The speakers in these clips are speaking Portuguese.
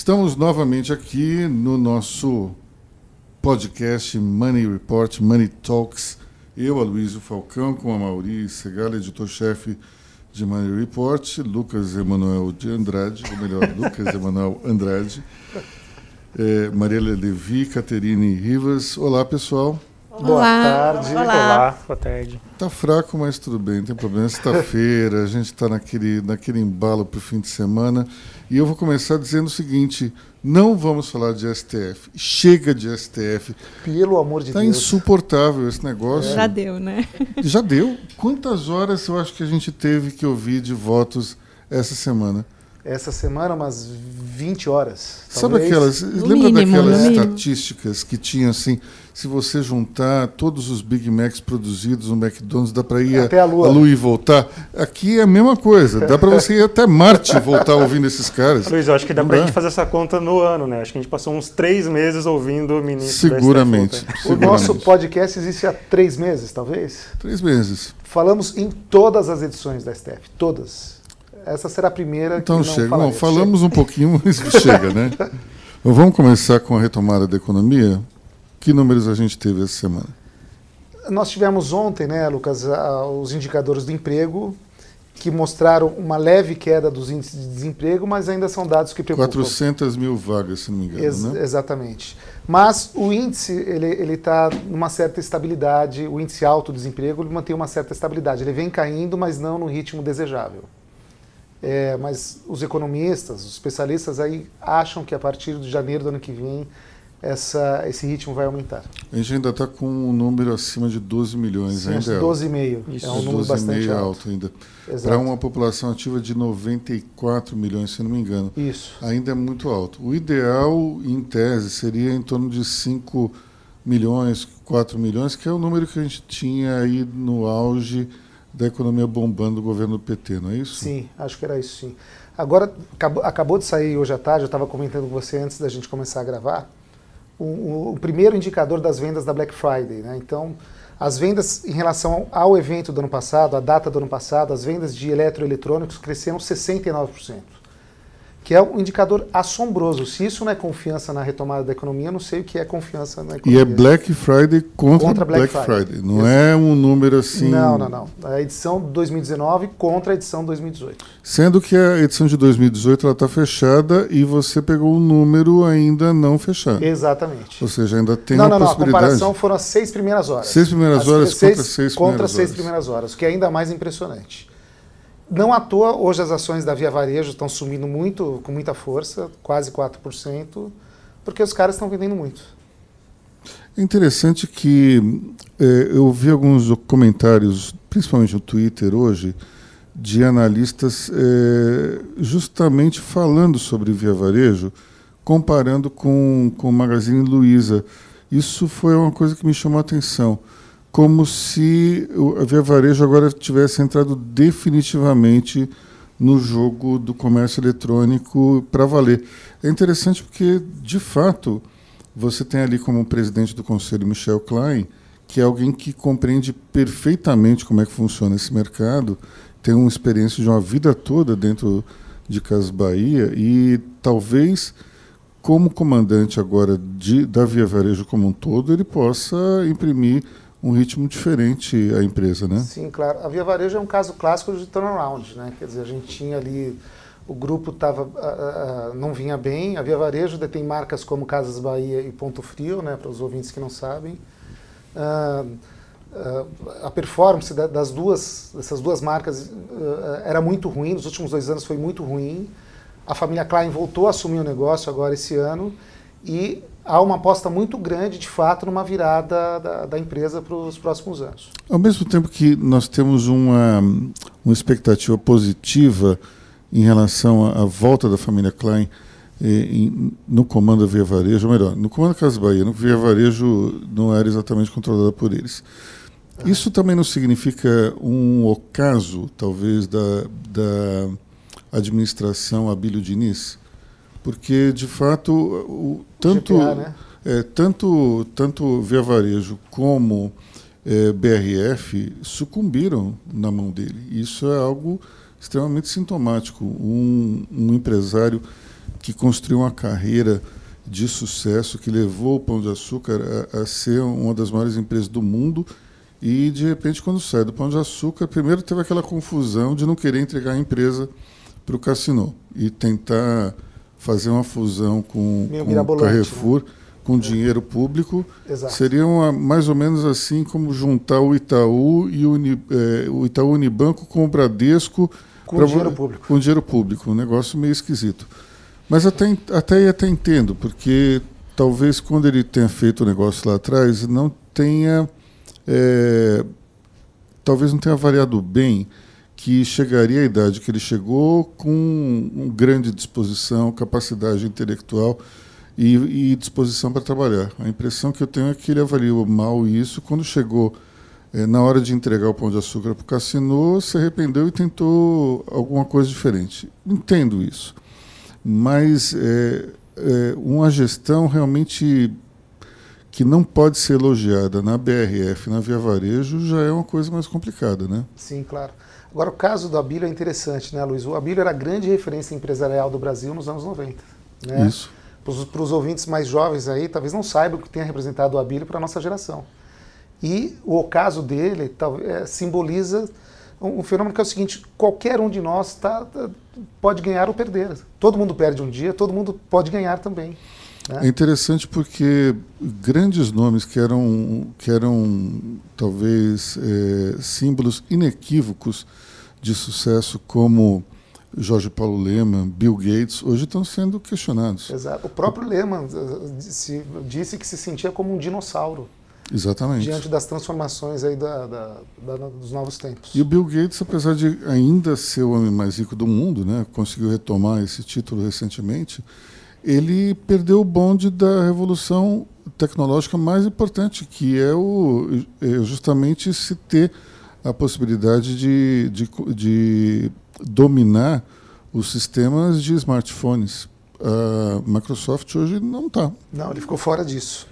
Estamos novamente aqui no nosso podcast Money Report, Money Talks. Eu, Aloysio Falcão, com a Mauri Segal, editor-chefe de Money Report, Lucas Emanuel de Andrade, ou melhor, Lucas Emanuel Andrade, é, Mariela Levi, Caterine Rivas. Olá, pessoal. Boa Olá. tarde. Olá. Olá, boa tarde. Tá fraco, mas tudo bem, não tem problema. Sexta-feira, a gente está naquele, naquele embalo para o fim de semana. E eu vou começar dizendo o seguinte: não vamos falar de STF. Chega de STF. Pelo amor de tá Deus. Está insuportável esse negócio. É. Já deu, né? Já deu. Quantas horas eu acho que a gente teve que ouvir de votos essa semana? Essa semana, umas 20 horas. Sabe talvez. aquelas. No lembra mínimo, daquelas estatísticas que tinham assim? Se você juntar todos os Big Macs produzidos no McDonald's, dá para ir Até a Lua. e voltar. Aqui é a mesma coisa. Dá para você ir até Marte e voltar ouvindo esses caras. Luiz, eu acho que dá pra dá. gente fazer essa conta no ano, né? Acho que a gente passou uns três meses ouvindo o ministro da Seguramente. STF ontem. O nosso seguramente. podcast existe há três meses, talvez. Três meses. Falamos em todas as edições da STF. Todas. Essa será a primeira Então que não chega. Bom, falaremos. falamos um pouquinho, mas chega, né? Então, vamos começar com a retomada da economia. Que números a gente teve essa semana? Nós tivemos ontem, né, Lucas, os indicadores do emprego que mostraram uma leve queda dos índices de desemprego, mas ainda são dados que preocupam. 400 mil vagas, se não me engano, Ex- né? Exatamente. Mas o índice ele está numa certa estabilidade, o índice alto de desemprego ele mantém uma certa estabilidade. Ele vem caindo, mas não no ritmo desejável. É, mas os economistas, os especialistas aí acham que a partir de janeiro do ano que vem essa, esse ritmo vai aumentar. A gente ainda está com um número acima de 12 milhões. Sim, ainda é alto. 12,5. Isso, É um número 12,5 bastante é alto. alto ainda. Para uma população ativa de 94 milhões, se não me engano. Isso. Ainda é muito alto. O ideal, em tese, seria em torno de 5 milhões, 4 milhões, que é o número que a gente tinha aí no auge da economia bombando do governo do PT, não é isso? Sim, acho que era isso sim. Agora, acabou, acabou de sair hoje à tarde, eu estava comentando com você antes da gente começar a gravar, o, o- primeiro indicador das vendas da Black Friday. Né? Então, as vendas em relação ao evento do ano passado, à data do ano passado, as vendas de eletroeletrônicos cresceram 69%. Que é um indicador assombroso. Se isso não é confiança na retomada da economia, eu não sei o que é confiança na E economia. é Black Friday contra, Contra Black, Black Friday. Friday. Não é um número assim. Não, não, não. A edição 2019 contra a edição 2018. Sendo que a edição de 2018 ela está fechada e você pegou um número ainda não fechado. Exatamente. Ou seja, ainda tem não, uma não, não. A possibilidade. comparação foram as seis primeiras horas. Seis primeiras As horas contra seis contra primeiras seis horas. primeiras horas, o que é ainda mais impressionante. Não à toa, hoje as ações da Via Varejo estão subindo muito, com muita força, quase 4%, porque os caras estão vendendo muito. É interessante que eh, eu vi alguns comentários, principalmente no Twitter hoje, de analistas eh, justamente falando sobre Via Varejo, comparando com, com o Magazine Luiza. Isso foi uma coisa que me chamou a atenção. Como se a Via Varejo agora tivesse entrado definitivamente no jogo do comércio eletrônico para valer. É interessante porque, de fato, você tem ali como presidente do conselho Michel Klein, que é alguém que compreende perfeitamente como é que funciona esse mercado, tem uma experiência de uma vida toda dentro de Casas Bahia e talvez como comandante agora de, da Via Varejo como um todo, ele possa imprimir um ritmo diferente à empresa, né? Sim, claro. A Via Varejo é um caso clássico de turnaround, né? Quer dizer, a gente tinha ali o grupo tava, ah, ah, não vinha bem. A Via Varejo detém marcas como Casas Bahia e Ponto Frio, né, para os ouvintes que não sabem. Ah, a performance da- das duas, dessas duas marcas era muito ruim, nos últimos dois anos foi muito ruim. A família Klein voltou a assumir o negócio agora esse ano e há uma aposta muito grande, de fato, numa virada da, da empresa para os próximos anos. Ao mesmo tempo que nós temos uma, uma expectativa positiva em relação à, à volta da família Klein eh, em- no comando da Via Varejo, ou melhor, no comando da Casa Bahia, no Via Varejo não era exatamente controlada por eles. Isso também não significa um ocaso, talvez, da, da administração Abílio Diniz? Porque, de fato, o, tanto, GPA, né? é, tanto, tanto Via Varejo como é, BRF sucumbiram na mão dele. Isso é algo extremamente sintomático. Um, um empresário que construiu uma carreira de sucesso que levou o Pão de Açúcar a, a, ser uma das maiores empresas do mundo e de repente quando sai do Pão de Açúcar primeiro teve aquela confusão de não querer entregar a empresa para o Cassino e tentar fazer uma fusão com, com o Carrefour né? com dinheiro público Exato. seria uma, mais ou menos assim como juntar o Itaú e o, é, o Itaú Unibanco com o Bradesco com pra, dinheiro público com dinheiro público um negócio meio esquisito mas até até até entendo porque talvez quando ele tenha feito o negócio lá atrás não tenha é, talvez não tenha avaliado bem que chegaria à idade que ele chegou com uma grande disposição, capacidade intelectual e, e disposição para trabalhar. A impressão que eu tenho é que ele avaliou mal isso. Quando chegou é, na hora de entregar o pão de açúcar para o Cassino, se arrependeu e tentou alguma coisa diferente. Entendo isso. Mas é, é, uma gestão realmente que não pode ser elogiada na BRF, na Via Varejo, já é uma coisa mais complicada, né? Sim, claro. Agora, o caso do Abílio é interessante, né, Luiz? O Abílio era a grande referência empresarial do Brasil nos anos 90. Né? Isso. Para os ouvintes mais jovens aí, talvez não saibam o que tenha representado o Abílio para a nossa geração. E o caso dele tal, é, simboliza um, um, fenômeno que é o seguinte: qualquer um de nós tá, tá, pode ganhar ou perder. Todo mundo perde um dia, todo mundo pode ganhar também. Né? É interessante porque grandes nomes que eram, que eram talvez é, símbolos inequívocos de sucesso, como Jorge Paulo Lehmann, Bill Gates, hoje estão sendo questionados. Exato. O próprio Lehmann eh, disse, disse que se sentia como um dinossauro. Exatamente. Diante das transformações aí da, da, da, dos novos tempos. E o Bill Gates, apesar de ainda ser o homem mais rico do mundo, né, conseguiu retomar esse título recentemente, ele perdeu o bonde da revolução tecnológica mais importante, que é, o, é justamente se ter a possibilidade de, de, de dominar os sistemas de smartphones. A Microsoft hoje não está. Não, ele ficou fora disso.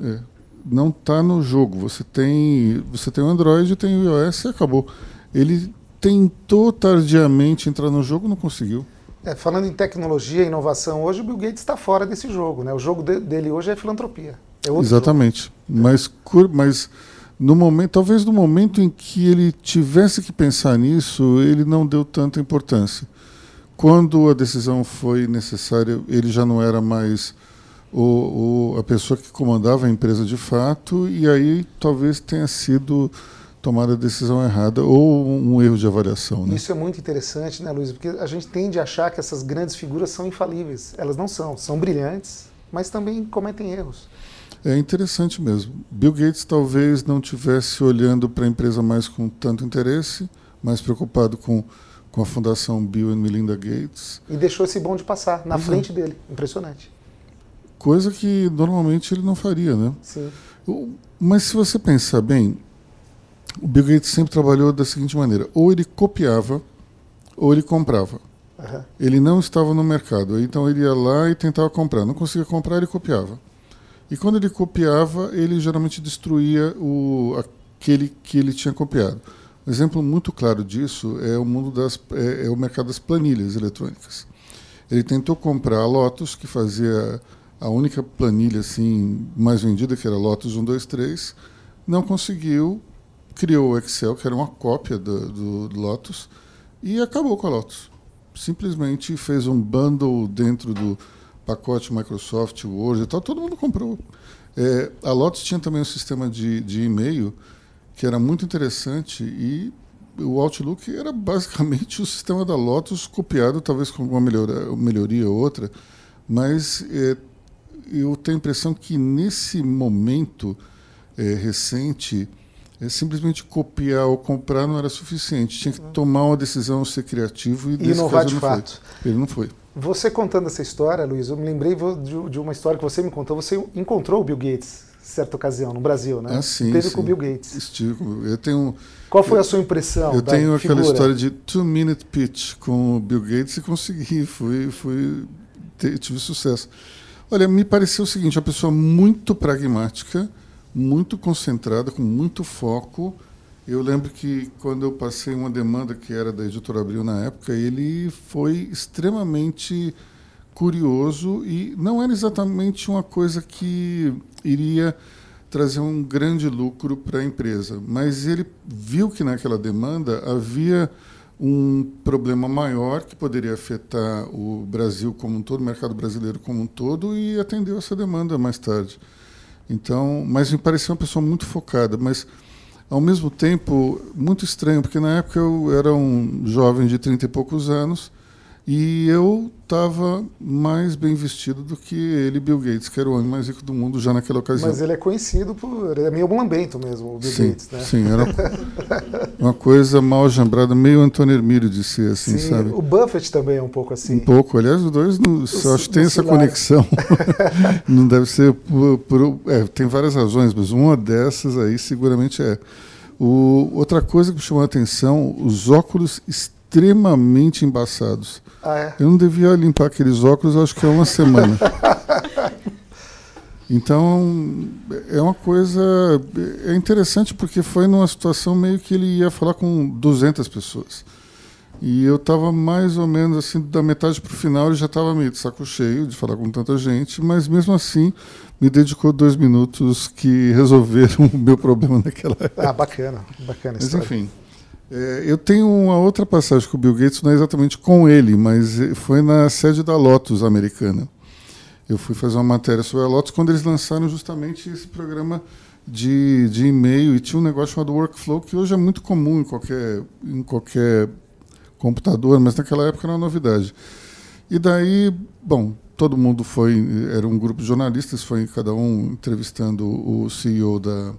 É, não está no jogo. Você tem, você tem o Android, tem o iOS e acabou. Ele tentou tardiamente entrar no jogo, não conseguiu. É, falando em tecnologia e inovação, hoje o Bill Gates está fora desse jogo. Né? O jogo de, dele hoje é filantropia. É Exatamente. Jogo. Mas, mas no momento, talvez no momento em que ele tivesse que pensar nisso, ele não deu tanta importância. Quando a decisão foi necessária, ele já não era mais o, o, a pessoa que comandava a empresa de fato, e aí talvez tenha sido tomada a decisão errada ou um erro de avaliação. Né? Isso é muito interessante, né, Luiz? Porque a gente tende a achar que essas grandes figuras são infalíveis. Elas não são. São brilhantes, mas também cometem erros. É interessante mesmo. Bill Gates talvez não tivesse olhando para a empresa mais com tanto interesse, mais preocupado com, com a fundação Bill e Melinda Gates. E deixou esse bonde passar na uhum. frente dele. Impressionante. Coisa que normalmente ele não faria, né? Sim. Mas se você pensar bem, o Bill Gates sempre trabalhou da seguinte maneira: ou ele copiava, ou ele comprava. Uhum. Ele não estava no mercado, então ele ia lá e tentava comprar. Não conseguia comprar, ele copiava. E quando ele copiava, ele geralmente destruía o, aquele que ele tinha copiado. Um exemplo muito claro disso é o mundo das é, é o mercado das planilhas eletrônicas. Ele tentou comprar a Lotus, que fazia a única planilha assim mais vendida, que era Lotus 123, não conseguiu criou o Excel, que era uma cópia do, do, Lotus, e acabou com a Lotus. Simplesmente fez um bundle dentro do pacote Microsoft Word e tal, todo mundo comprou. É, a Lotus tinha também um sistema de, de e-mail que era muito interessante e o Outlook era basicamente o sistema da Lotus copiado, talvez com alguma melhoria, melhoria ou outra, mas é, eu tenho a impressão que nesse momento é, recente simplesmente copiar ou comprar não era suficiente. Tinha que tomar uma decisão, ser criativo e, e inovar de fato. Foi. Ele não foi. Você contando essa história, Luiz, eu me lembrei de uma história que você me contou. Você encontrou o Bill Gates certa ocasião no Brasil, né? Ah, sim, sim. com o Bill Gates. Estive Eu tenho. Qual foi a sua impressão? Eu tenho aquela história de two minute pitch com o Bill Gates e consegui, fui, fui tive sucesso. Olha, me pareceu o seguinte, uma pessoa muito pragmática muito concentrada, com muito foco. Eu lembro que quando eu passei uma demanda que era da Editora Abril na época, ele foi extremamente curioso e não era exatamente uma coisa que iria trazer um grande lucro para a empresa, mas ele viu que naquela demanda havia um problema maior que poderia afetar o Brasil como um todo, o mercado brasileiro como um todo, e atendeu essa demanda mais tarde. Então, mas me pareceu uma pessoa muito focada, mas ao mesmo tempo muito estranho, porque na época eu era um jovem de 30 e poucos anos e eu estava mais bem vestido do que ele, Bill Gates, que era o homem mais rico do mundo já naquela ocasião. Mas ele é conhecido por. Ele é meio lambento mesmo, o Bill sim, Gates, né? Sim, era uma coisa mal jambrada, meio Antônio Hermílio de ser assim, sim, sabe? O Buffett também é um pouco assim. Um pouco, aliás, os dois só acho que tem essa conexão. não deve ser por. por é, tem várias razões, mas uma dessas aí seguramente é. O, outra coisa que me chamou a atenção, os óculos extremamente embaçados. Ah, é? Eu não devia limpar aqueles óculos, acho que é uma semana. Então, é uma coisa. É interessante porque foi numa situação meio que ele ia falar com 200 pessoas. E eu estava mais ou menos assim, da metade para o final, ele já estava meio de saco cheio de falar com tanta gente, mas mesmo assim me dedicou dois minutos que resolveram o meu problema naquela época. Ah, bacana, bacana. Mas enfim. É, eu tenho uma outra passagem com o Bill Gates, não é exatamente com ele, mas foi na sede da Lotus americana. Eu fui fazer uma matéria sobre a Lotus quando eles lançaram justamente esse programa de, de e-mail e tinha um negócio chamado Workflow que hoje é muito comum em qualquer, em qualquer computador, mas naquela época era uma novidade. E daí, bom, todo mundo foi, era um grupo de jornalistas, foi cada um entrevistando o CEO da,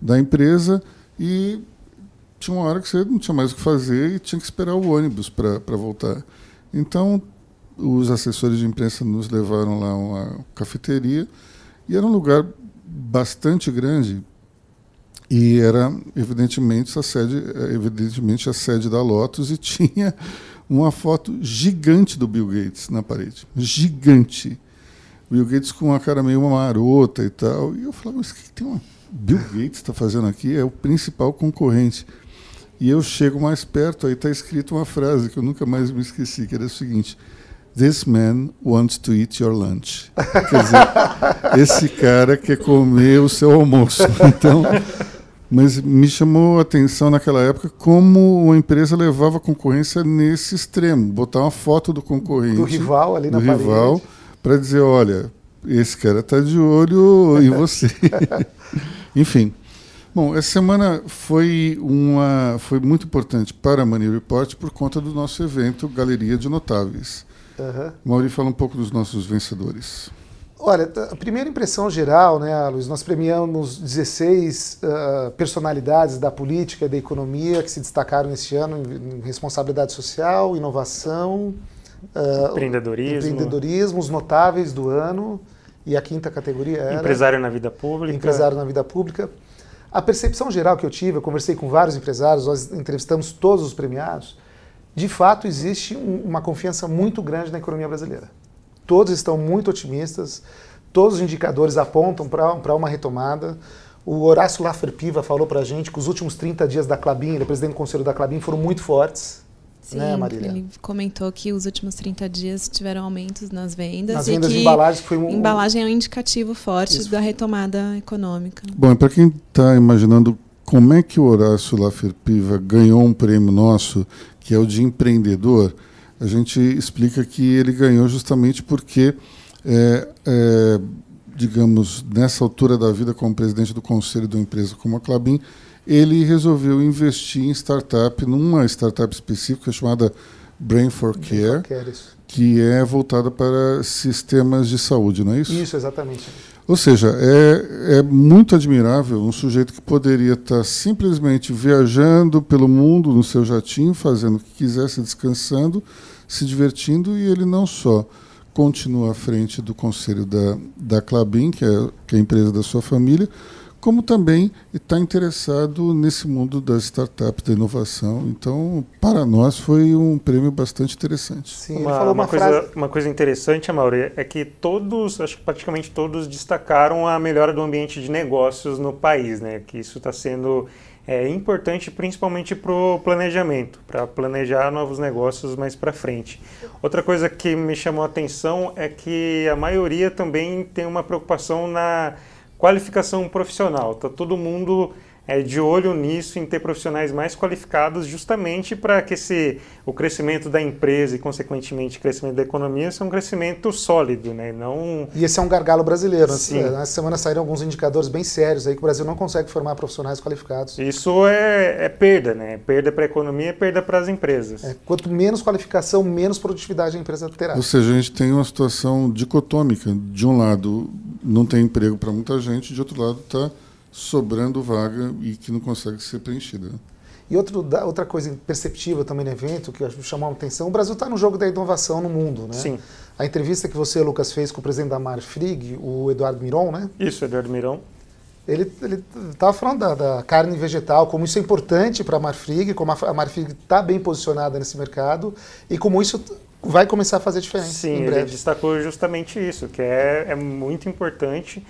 da empresa e tinha uma hora que você não tinha mais o que fazer e tinha que esperar o ônibus para voltar. Então, os assessores de imprensa nos levaram lá a uma cafeteria e era um lugar bastante grande e era evidentemente a sede, evidentemente a sede da Lotus e tinha uma foto gigante do Bill Gates na parede, gigante. Bill Gates com uma cara meio marota e tal. E eu falava, mas o que tem uma Bill Gates está fazendo aqui? É o principal concorrente. E eu chego mais perto, aí está escrito uma frase que eu nunca mais me esqueci, que era o seguinte: This man wants to eat your lunch. Quer dizer, esse cara quer comer o seu almoço. Então, mas me chamou a atenção naquela época como a empresa levava a concorrência nesse extremo, botar uma foto do concorrente, do rival ali na do rival, para dizer, olha, esse cara está de olho em você. Enfim. Bom, essa semana foi, uma, foi muito importante para a Money Report por conta do nosso evento Galeria de Notáveis. Uhum. Mauri, fala um pouco dos nossos vencedores. Olha, a primeira impressão geral, né, Luiz, nós premiamos 16 uh, personalidades da política e da economia que se destacaram este ano em, responsabilidade social, inovação, uh, empreendedorismo. empreendedorismo, os notáveis do ano. E a quinta categoria era... Empresário na vida pública. Empresário na vida pública. A percepção geral que eu tive, eu conversei com vários empresários, nós entrevistamos todos os premiados, de fato existe um, uma confiança muito grande na economia brasileira. Todos estão muito otimistas, todos os indicadores apontam para uma retomada. O Horácio Laffer Piva falou para a gente que os últimos 30 dias da Clabin, ele é presidente do conselho da Clabin, foram muito fortes. Sim, né, Marília? ele comentou que os últimos 30 dias tiveram aumentos nas vendas. Nas e vendas que de embalagens foi um... embalagem é um indicativo forte Isso. da retomada econômica. Bom, para quem está imaginando como é que o Horácio Laffer Piva ganhou um prêmio nosso, que é o de empreendedor, a gente explica que ele ganhou justamente porque, é, é, digamos, nessa altura da vida, como presidente do conselho de uma empresa como a Clabin, ele resolveu investir em startup, numa startup específica chamada Brain for Care, Quer isso. que é voltada para sistemas de saúde, não é isso? Isso, exatamente. Ou seja, é, é muito admirável um sujeito que poderia estar simplesmente viajando pelo mundo no seu jatinho, fazendo o que quisesse, descansando, se divertindo, e ele não só continua à frente do conselho da, da Clabin, que é, que é a empresa da sua família, como também está interessado nesse mundo das startups, da inovação. Então, para nós, foi um prêmio bastante interessante. Sim, Uma, falou uma uma, coisa, frase... uma coisa interessante, Amaury, é que todos, acho que praticamente todos, destacaram a melhora do ambiente de negócios no país, né? Que isso está sendo é importante principalmente para o planejamento, para planejar novos negócios mais para frente. Outra coisa que me chamou a atenção é que a maioria também tem uma preocupação na qualificação profissional. Está todo mundo é, de olho nisso, em ter profissionais mais qualificados, justamente para que esse, o crescimento da empresa e, consequentemente, o crescimento da economia seja um crescimento sólido, né? Não... E esse é um gargalo brasileiro. Né? Sim. Nessa semana saíram alguns indicadores bem sérios aí que o Brasil não consegue formar profissionais qualificados. Isso é, é perda, né? Perda para a economia, perda para as empresas. É, quanto menos qualificação, menos produtividade a empresa terá. Ou seja, a gente tem uma situação dicotômica. De um lado, não tem emprego para muita gente, de outro lado, está sobrando vaga e que não consegue ser preenchida. E outro, outra coisa perceptível também no evento, que chamou a atenção, o Brasil está no jogo da inovação no mundo, né? Sim. A entrevista que você, Lucas, fez com o presidente da Marfrig, o Eduardo Miron, né? Isso, Eduardo Miron. Ele estava falando da, da, carne vegetal, como isso é importante para a Marfrig, como a Marfrig está bem posicionada nesse mercado e como isso vai começar a fazer diferença. Sim, ele destacou justamente isso, que é, é muito importante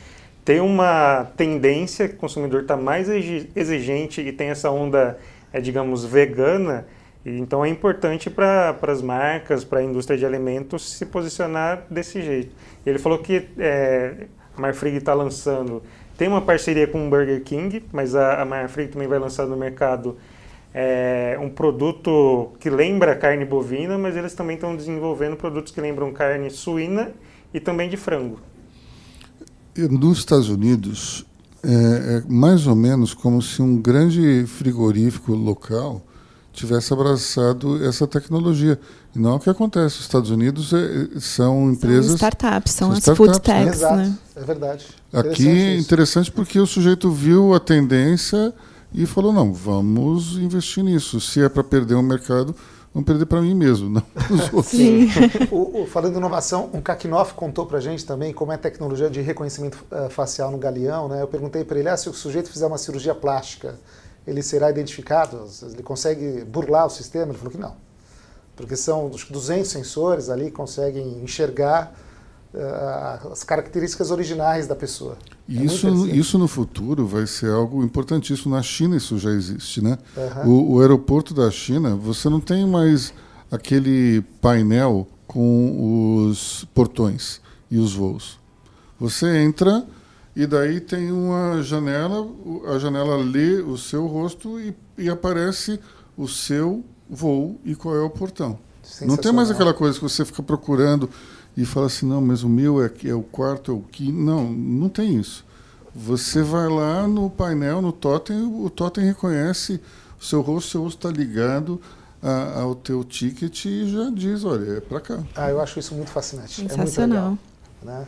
tem uma tendência que o consumidor está mais exigente e tem essa onda, é, digamos, vegana, então é importante para as marcas, para a indústria de alimentos se posicionar desse jeito. Ele falou que é, a Marfrig está lançando, tem uma parceria com o Burger King, mas a, a Marfrig também vai lançar no mercado é, um produto que lembra carne bovina, mas eles também estão desenvolvendo produtos que lembram carne suína e também de frango nos Estados Unidos é, é, mais ou menos como se um grande frigorífico local tivesse abraçado essa tecnologia. E não é o que acontece. Os Estados Unidos é, são empresas. São startups, são, são as startups, food techs. Exato, né? é verdade. Aqui é interessante porque o sujeito viu a tendência e falou: não, vamos investir nisso. Se é para perder um mercado, vamos perder para mim mesmo, não os outros. Sim. o, o, falando em inovação, um Kakinoff contou para a gente também como é a tecnologia de reconhecimento uh, facial no galeão. Né? Eu perguntei para ele, ah, se o sujeito fizer uma cirurgia plástica, ele será identificado? Ele consegue burlar o sistema? Ele falou que não. Porque são 200 sensores ali que conseguem enxergar uh, as características originais da pessoa. É isso, isso no futuro vai ser algo importantíssimo. Na China isso já existe, né? Uhum. O, o, aeroporto da China, você não tem mais aquele painel com os portões e os voos. Você entra e daí tem uma janela, a janela lê o seu rosto e, e aparece o seu voo e qual é o portão. Não tem mais aquela coisa que você fica procurando e fala assim, não, mas o meu é, é o quarto, é o que Não, não tem isso. Você vai lá no painel, no totem, o totem reconhece o seu rosto, o seu rosto está ligado a, ao teu ticket e já diz, olha, é para cá. Ah, eu acho isso muito fascinante. Sensacional. É muito legal, né?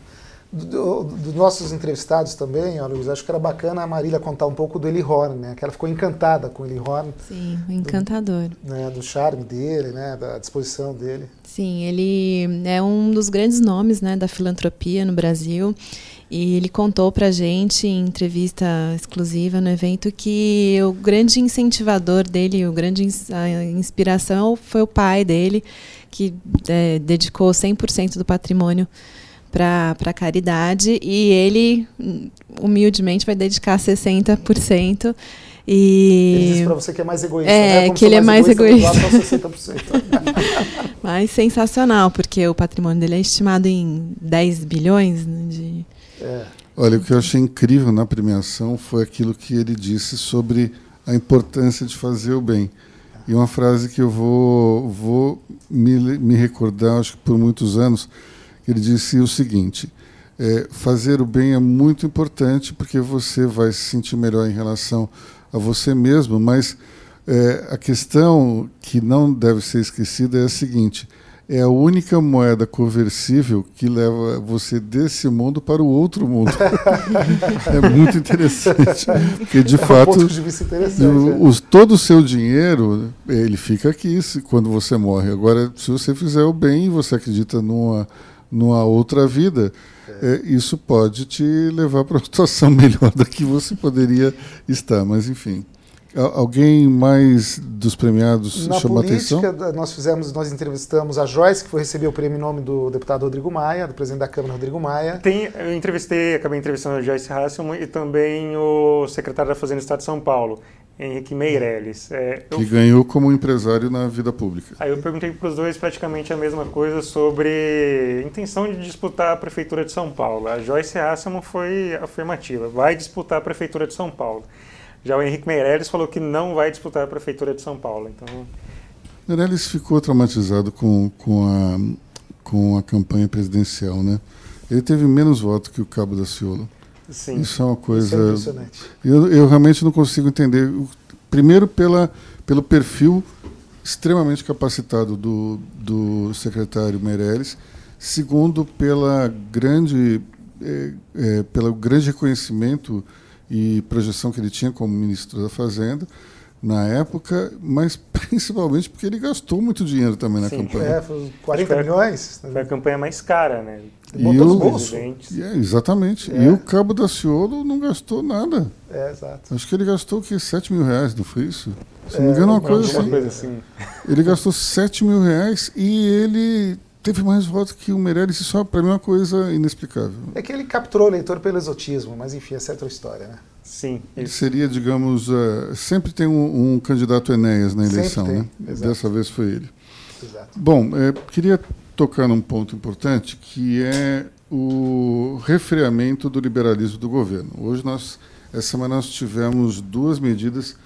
Dos nossos entrevistados também, ó, Luiz, acho que era bacana a Marília contar um pouco do Eli Horn, né? Que ela ficou encantada com o Eli Horn. Sim, encantador. Do, né, do charme dele, né? Da disposição dele. Sim, ele é um dos grandes nomes né, da filantropia no Brasil. E ele contou para gente em entrevista exclusiva no evento que o grande incentivador dele, o grande a inspiração foi o pai dele, que é, dedicou 100% do patrimônio para a caridade e ele humildemente vai dedicar 60%. E... Ele disse para você que é mais egoísta, é, né? que ele é mais egoísta. egoísta. Mas sensacional, porque o patrimônio dele é estimado em 10 bilhões né, de... É. Olha, o que eu achei incrível na premiação foi aquilo que ele disse sobre a importância de fazer o bem. E uma frase que eu vou, vou me, me recordar, acho que por muitos anos, ele disse o seguinte: é, fazer o bem é muito importante porque você vai se sentir melhor em relação a você mesmo, mas é, a questão que não deve ser esquecida é a seguinte: é a única moeda conversível que leva você desse mundo para o outro mundo. é muito interessante, porque de é fato, um de o, é. todo o seu dinheiro ele fica aqui quando você morre. Agora, se você fizer o bem e você acredita numa numa outra vida, é. É, isso pode te levar para uma situação melhor da que você poderia estar. Mas, enfim. Alguém mais dos premiados Na chamou a atenção? Nós fizemos, nós entrevistamos a Joyce, que foi receber o prêmio em nome do deputado Rodrigo Maia, do presidente da Câmara Rodrigo Maia. Tem, eu entrevistei, acabei entrevistando a Joyce Hasselman e também o secretário da Fazenda do Estado de São Paulo. Henrique Meirelles. É, que ganhou como empresário na vida pública. Aí eu perguntei para os dois praticamente a mesma coisa sobre intenção de disputar a Prefeitura de São Paulo. A Joyce Hasselman foi afirmativa, vai disputar a Prefeitura de São Paulo. Já o Henrique Meirelles falou que não vai disputar a Prefeitura de São Paulo. Então... Meirelles ficou traumatizado com, com, a, com a campanha presidencial, né? Ele teve menos votos que o Cabo da Ciolo. Sim. Isso é uma coisa. Isso é eu, eu realmente não consigo entender. Primeiro, pela, pelo perfil extremamente capacitado do, do secretário Meirelles. Segundo, pela grande, é, é, pelo grande reconhecimento e projeção que ele tinha como ministro da Fazenda na época, mas principalmente porque ele gastou muito dinheiro também na Sim, campanha. É, foi 40 foi milhões? Foi a campanha mais cara, né? E o, é, exatamente. É. E o Cabo da Ciolo não gastou nada. É, exato. Acho que ele gastou que 7 mil reais, não foi isso? Se não me engano, uma coisa assim. coisa assim. Ele gastou 7 mil reais e ele teve mais votos que o Meirelles. Isso, para mim, é uma coisa inexplicável. É que ele capturou o eleitor pelo exotismo, mas enfim, essa é outra história, né? Sim. Ele seria, digamos, uh, sempre tem um, um, candidato Enéas na eleição, né? Exato. Dessa vez foi ele. Exato. Bom, é, queria tocar num ponto importante que é o refreamento do liberalismo do governo. Hoje nós, essa semana nós tivemos duas medidas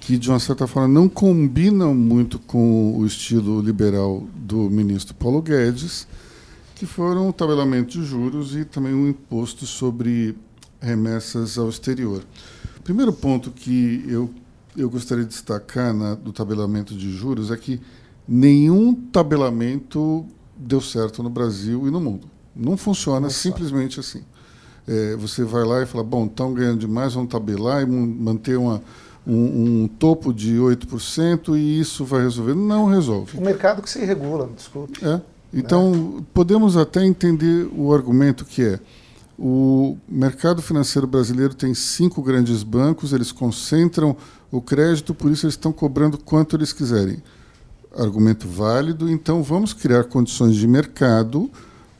que de uma certa forma não combinam muito com o estilo liberal do ministro Paulo Guedes, que foram o tabelamento de juros e também o imposto sobre remessas ao exterior. O primeiro ponto que eu, eu gostaria de destacar na, do tabelamento de juros é que nenhum tabelamento deu certo no Brasil e no mundo. Não funciona Nossa. simplesmente assim. É, você vai lá e fala, bom, estão ganhando demais, vão tabelar e manter uma, um, um, topo de 8% e isso vai resolver. Não resolve. O mercado que se regula, desculpe. É. Então, né? podemos até entender o argumento que é o mercado financeiro brasileiro tem cinco grandes bancos, eles concentram o crédito, por isso eles estão cobrando quanto eles quiserem. Argumento válido, então vamos criar condições de mercado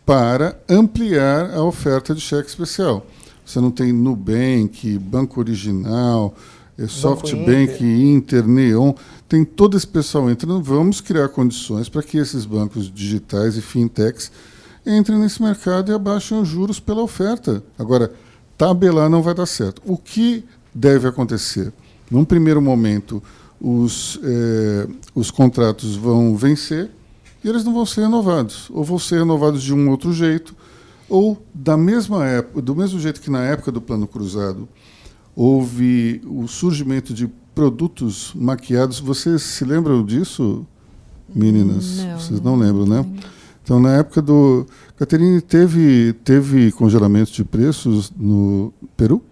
para ampliar a oferta de cheque especial. Você não tem Nubank, Banco Original, eh, SoftBank, Inter. Inter, Neon, tem todo esse pessoal entrando. Vamos criar condições para que esses bancos digitais e fintechs entrem nesse mercado e abaixem os juros pela oferta. Agora, tabelar não vai dar certo. O que deve acontecer? Num primeiro momento, os, eh, os contratos vão vencer e eles não vão ser renovados, ou vão ser renovados de um outro jeito, ou da mesma época, do mesmo jeito que na época do Plano Cruzado houve o surgimento de produtos maquiados. Vocês se lembram disso, meninas? Não, Vocês não lembram, né? Então, na época do. Caterine, teve, teve congelamento de preços no Peru?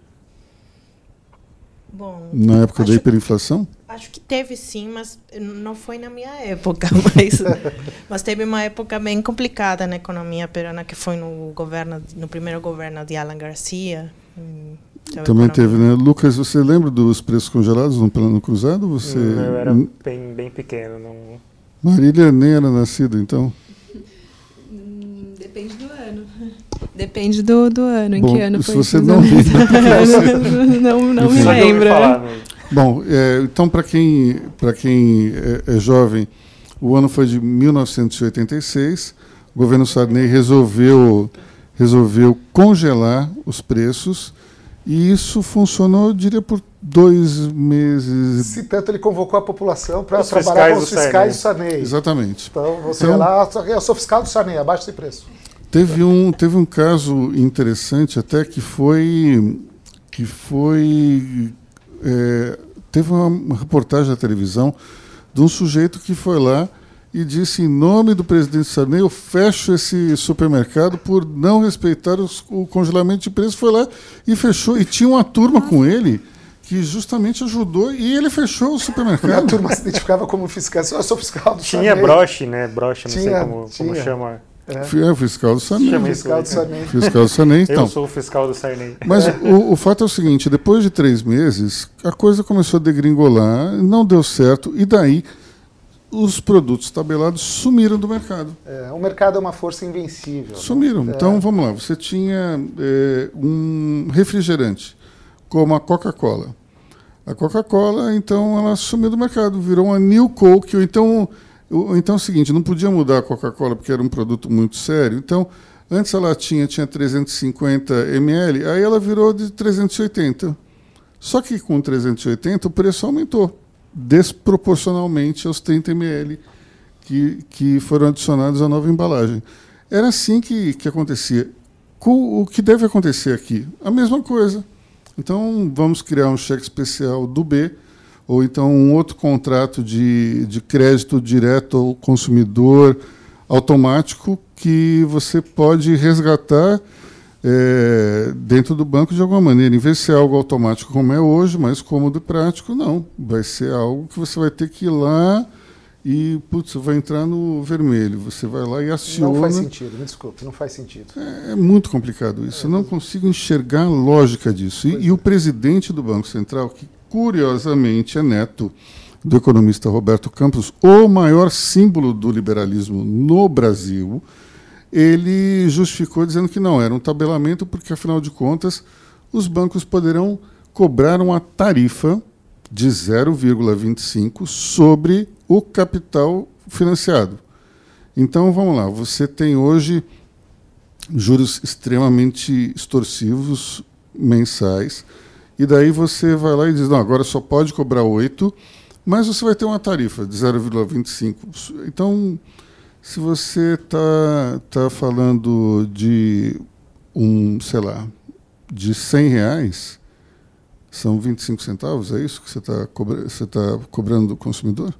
Bom. Na época da hiperinflação? Acho que teve sim, mas não foi na minha época. Mas, mas teve uma época bem complicada na economia peruana, que foi no governo, no primeiro governo de Alan Garcia. Também teve, né? Lucas, você lembra dos preços congelados no plano cruzado? Você... Eu era bem, bem pequeno. Não... Marília nem era nascida, então? Depende do ano. Depende do, do ano, em Bom, que ano se foi você não viu, você... não, não me lembra. Bom, é, então para quem, quem é, é, jovem, o ano foi de 1986. O governo Sarney resolveu, resolveu congelar os preços e isso funcionou, eu diria, por dois meses. Se tanto, ele convocou a população para trabalhar com os fiscais do Sarney. Exatamente. Então, você então, lá, eu sou fiscal do Sarney, abaixo desse preço. Teve um, teve um caso interessante até que foi. que foi. É, teve uma reportagem na televisão de um sujeito que foi lá e disse em nome do presidente Sarney, eu fecho esse supermercado por não respeitar os, o congelamento de preços. Foi lá e fechou. E tinha uma turma com ele que justamente ajudou e ele fechou o supermercado. E a turma se identificava como fiscal. Eu sou fiscal do Tinha Sarney. broche, né? Broche, não tinha, sei como, como chama. É. é o fiscal do Sarney. Chama fiscal do Sarney. Fiscal do Sarney, então. Eu sou o fiscal do Sarney. Mas o, o, fato é o seguinte, depois de três meses, a coisa começou a degringolar, não deu certo, e daí os produtos tabelados sumiram do mercado. É, o mercado é uma força invencível. Né? Sumiram. Né? Então, vamos lá. Você tinha é, um refrigerante, como a Coca-Cola. A Coca-Cola, então, ela sumiu do mercado, virou uma New Coke. Ou então, então é o seguinte, não podia mudar a Coca-Cola porque era um produto muito sério. Então, antes a latinha tinha 350 ml, aí ela virou de 380. Só que com 380 o preço aumentou desproporcionalmente aos 30 ml que, que foram adicionados à nova embalagem. Era assim que, que acontecia. Com o que deve acontecer aqui? A mesma coisa. Então, vamos criar um cheque especial do B, ou então um outro contrato de, de crédito direto ao consumidor automático que você pode resgatar é, dentro do banco de alguma maneira. Em vez de ser algo automático como é hoje, mais cômodo e prático, não. Vai ser algo que você vai ter que ir lá e, putz, vai entrar no vermelho. Você vai lá e aciona. Não faz sentido, me desculpe, não faz sentido. É, é muito complicado isso. É, Eu não consigo enxergar a lógica disso. E, e, o presidente do Banco Central, que curiosamente é neto do economista Roberto Campos, o maior símbolo do liberalismo no Brasil, ele justificou dizendo que não, era um tabelamento, porque afinal de contas os bancos poderão cobrar uma tarifa de 0,25 sobre o capital financiado. Então vamos lá, você tem hoje juros extremamente extorsivos mensais, e daí você vai lá e diz: não, agora só pode cobrar 8, mas você vai ter uma tarifa de 0,25. Então, se você está tá falando de um, sei lá, de 100 reais, são 25 centavos, é isso que você está cobra tá cobrando do consumidor?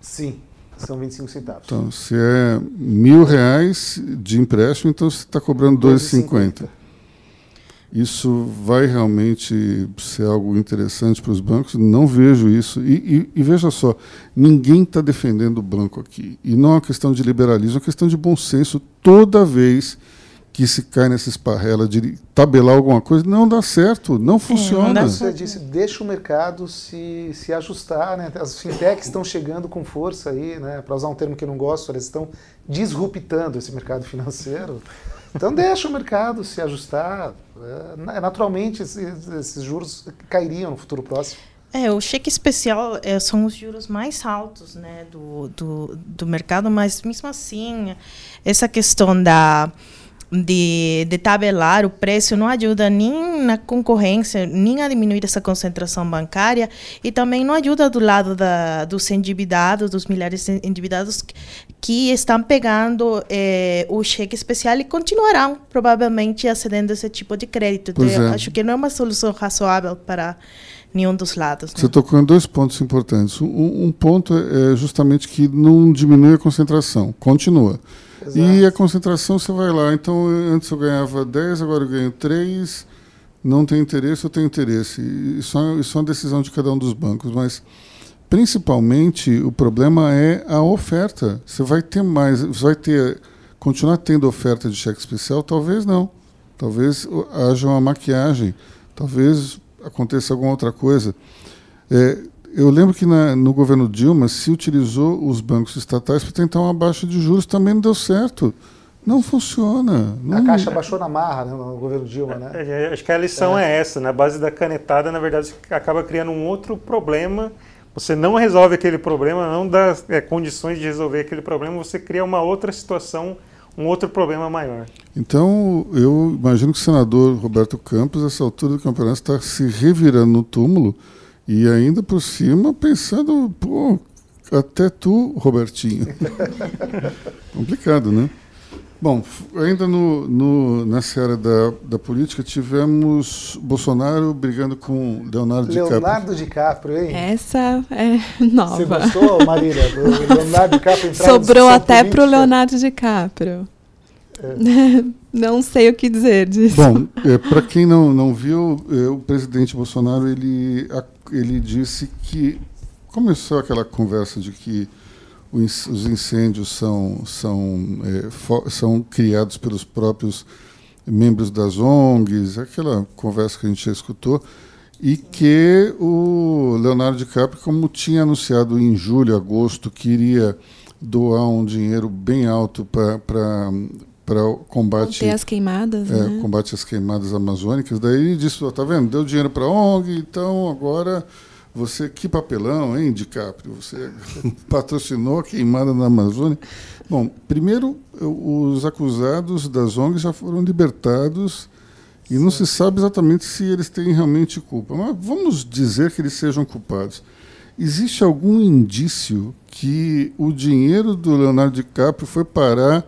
Sim, são 25 centavos. Então, se é mil reais de empréstimo, então você está cobrando 2,50. Isso vai realmente ser algo interessante para os bancos? Não vejo isso. E, e, e veja só, ninguém está defendendo o banco aqui. E não é uma questão de liberalismo, é uma questão de bom senso. Toda vez que se cai nessa esparrela de tabelar alguma coisa, não dá certo, não funciona. É, não Você disse, deixa o mercado se, se ajustar, né? As fintechs estão chegando com força aí, né? Para usar um termo que eu não gosto, elas estão disruptando esse mercado financeiro. Então deixa o mercado se ajustar. É, naturalmente esses juros cairiam no futuro próximo. É, o cheque especial é, são os juros mais altos né, do, do, do mercado, mas mesmo assim, essa questão da de, de tabelar o preço não ajuda nem na concorrência, nem a diminuir essa concentração bancária e também não ajuda do lado da, dos endividados, dos milhares de endividados que estão pegando eh, o cheque especial e continuarão provavelmente acedendo a esse tipo de crédito. Então, é. Acho que não é uma solução razoável para nenhum dos lados. Né? Você tocou em dois pontos importantes. Um, um ponto é justamente que não diminui a concentração, continua. Exato. E a concentração você vai lá. Então, antes eu ganhava 10, agora eu ganho 3. Não tem interesse, eu tenho interesse. Isso é, isso é uma decisão de cada um dos bancos. Mas, principalmente, o problema é a oferta. Você vai ter mais, você vai ter, continuar tendo oferta de cheque especial? Talvez não. Talvez haja uma maquiagem. Talvez aconteça alguma outra coisa. É, eu lembro que na, no governo Dilma se utilizou os bancos estatais para tentar uma baixa de juros, também não deu certo. Não funciona. Não... A Caixa baixou na marra né, no governo Dilma, né? É, é, acho que a lição é. é essa. Na base da canetada, na verdade, acaba criando um outro problema. Você não resolve aquele problema, não dá é, condições de resolver aquele problema, você cria uma outra situação, um outro problema maior. Então, eu imagino que o senador Roberto Campos, nessa altura do campeonato, está se revirando no túmulo e ainda por cima pensando, pô, até tu, Robertinho. Complicado, né? Bom, ainda no, no, nessa área da, da política, tivemos Bolsonaro brigando com Leonardo DiCaprio. Leonardo DiCaprio, hein? Essa é nova. Você gostou, Marília, do Leonardo DiCaprio entrar Sobrou até para o Leonardo DiCaprio. É. Não sei o que dizer disso. Bom, é, para quem não, não viu, é, o presidente Bolsonaro ele, ele disse que começou aquela conversa de que os incêndios são, são, é, são criados pelos próprios membros das ONGs, aquela conversa que a gente já escutou, e que o Leonardo DiCaprio, como tinha anunciado em julho, agosto, que iria doar um dinheiro bem alto para para o combate Conter as queimadas, é, né? combate às queimadas amazônicas. Daí ele disse, oh, tá vendo, deu dinheiro para a ONG, então agora Você, que papelão, hein, DiCaprio? Você patrocinou a queimada na Amazônia. Bom, primeiro, os acusados das ONGs já foram libertados e não se sabe exatamente se eles têm realmente culpa. Mas vamos dizer que eles sejam culpados. Existe algum indício que o dinheiro do Leonardo DiCaprio foi parar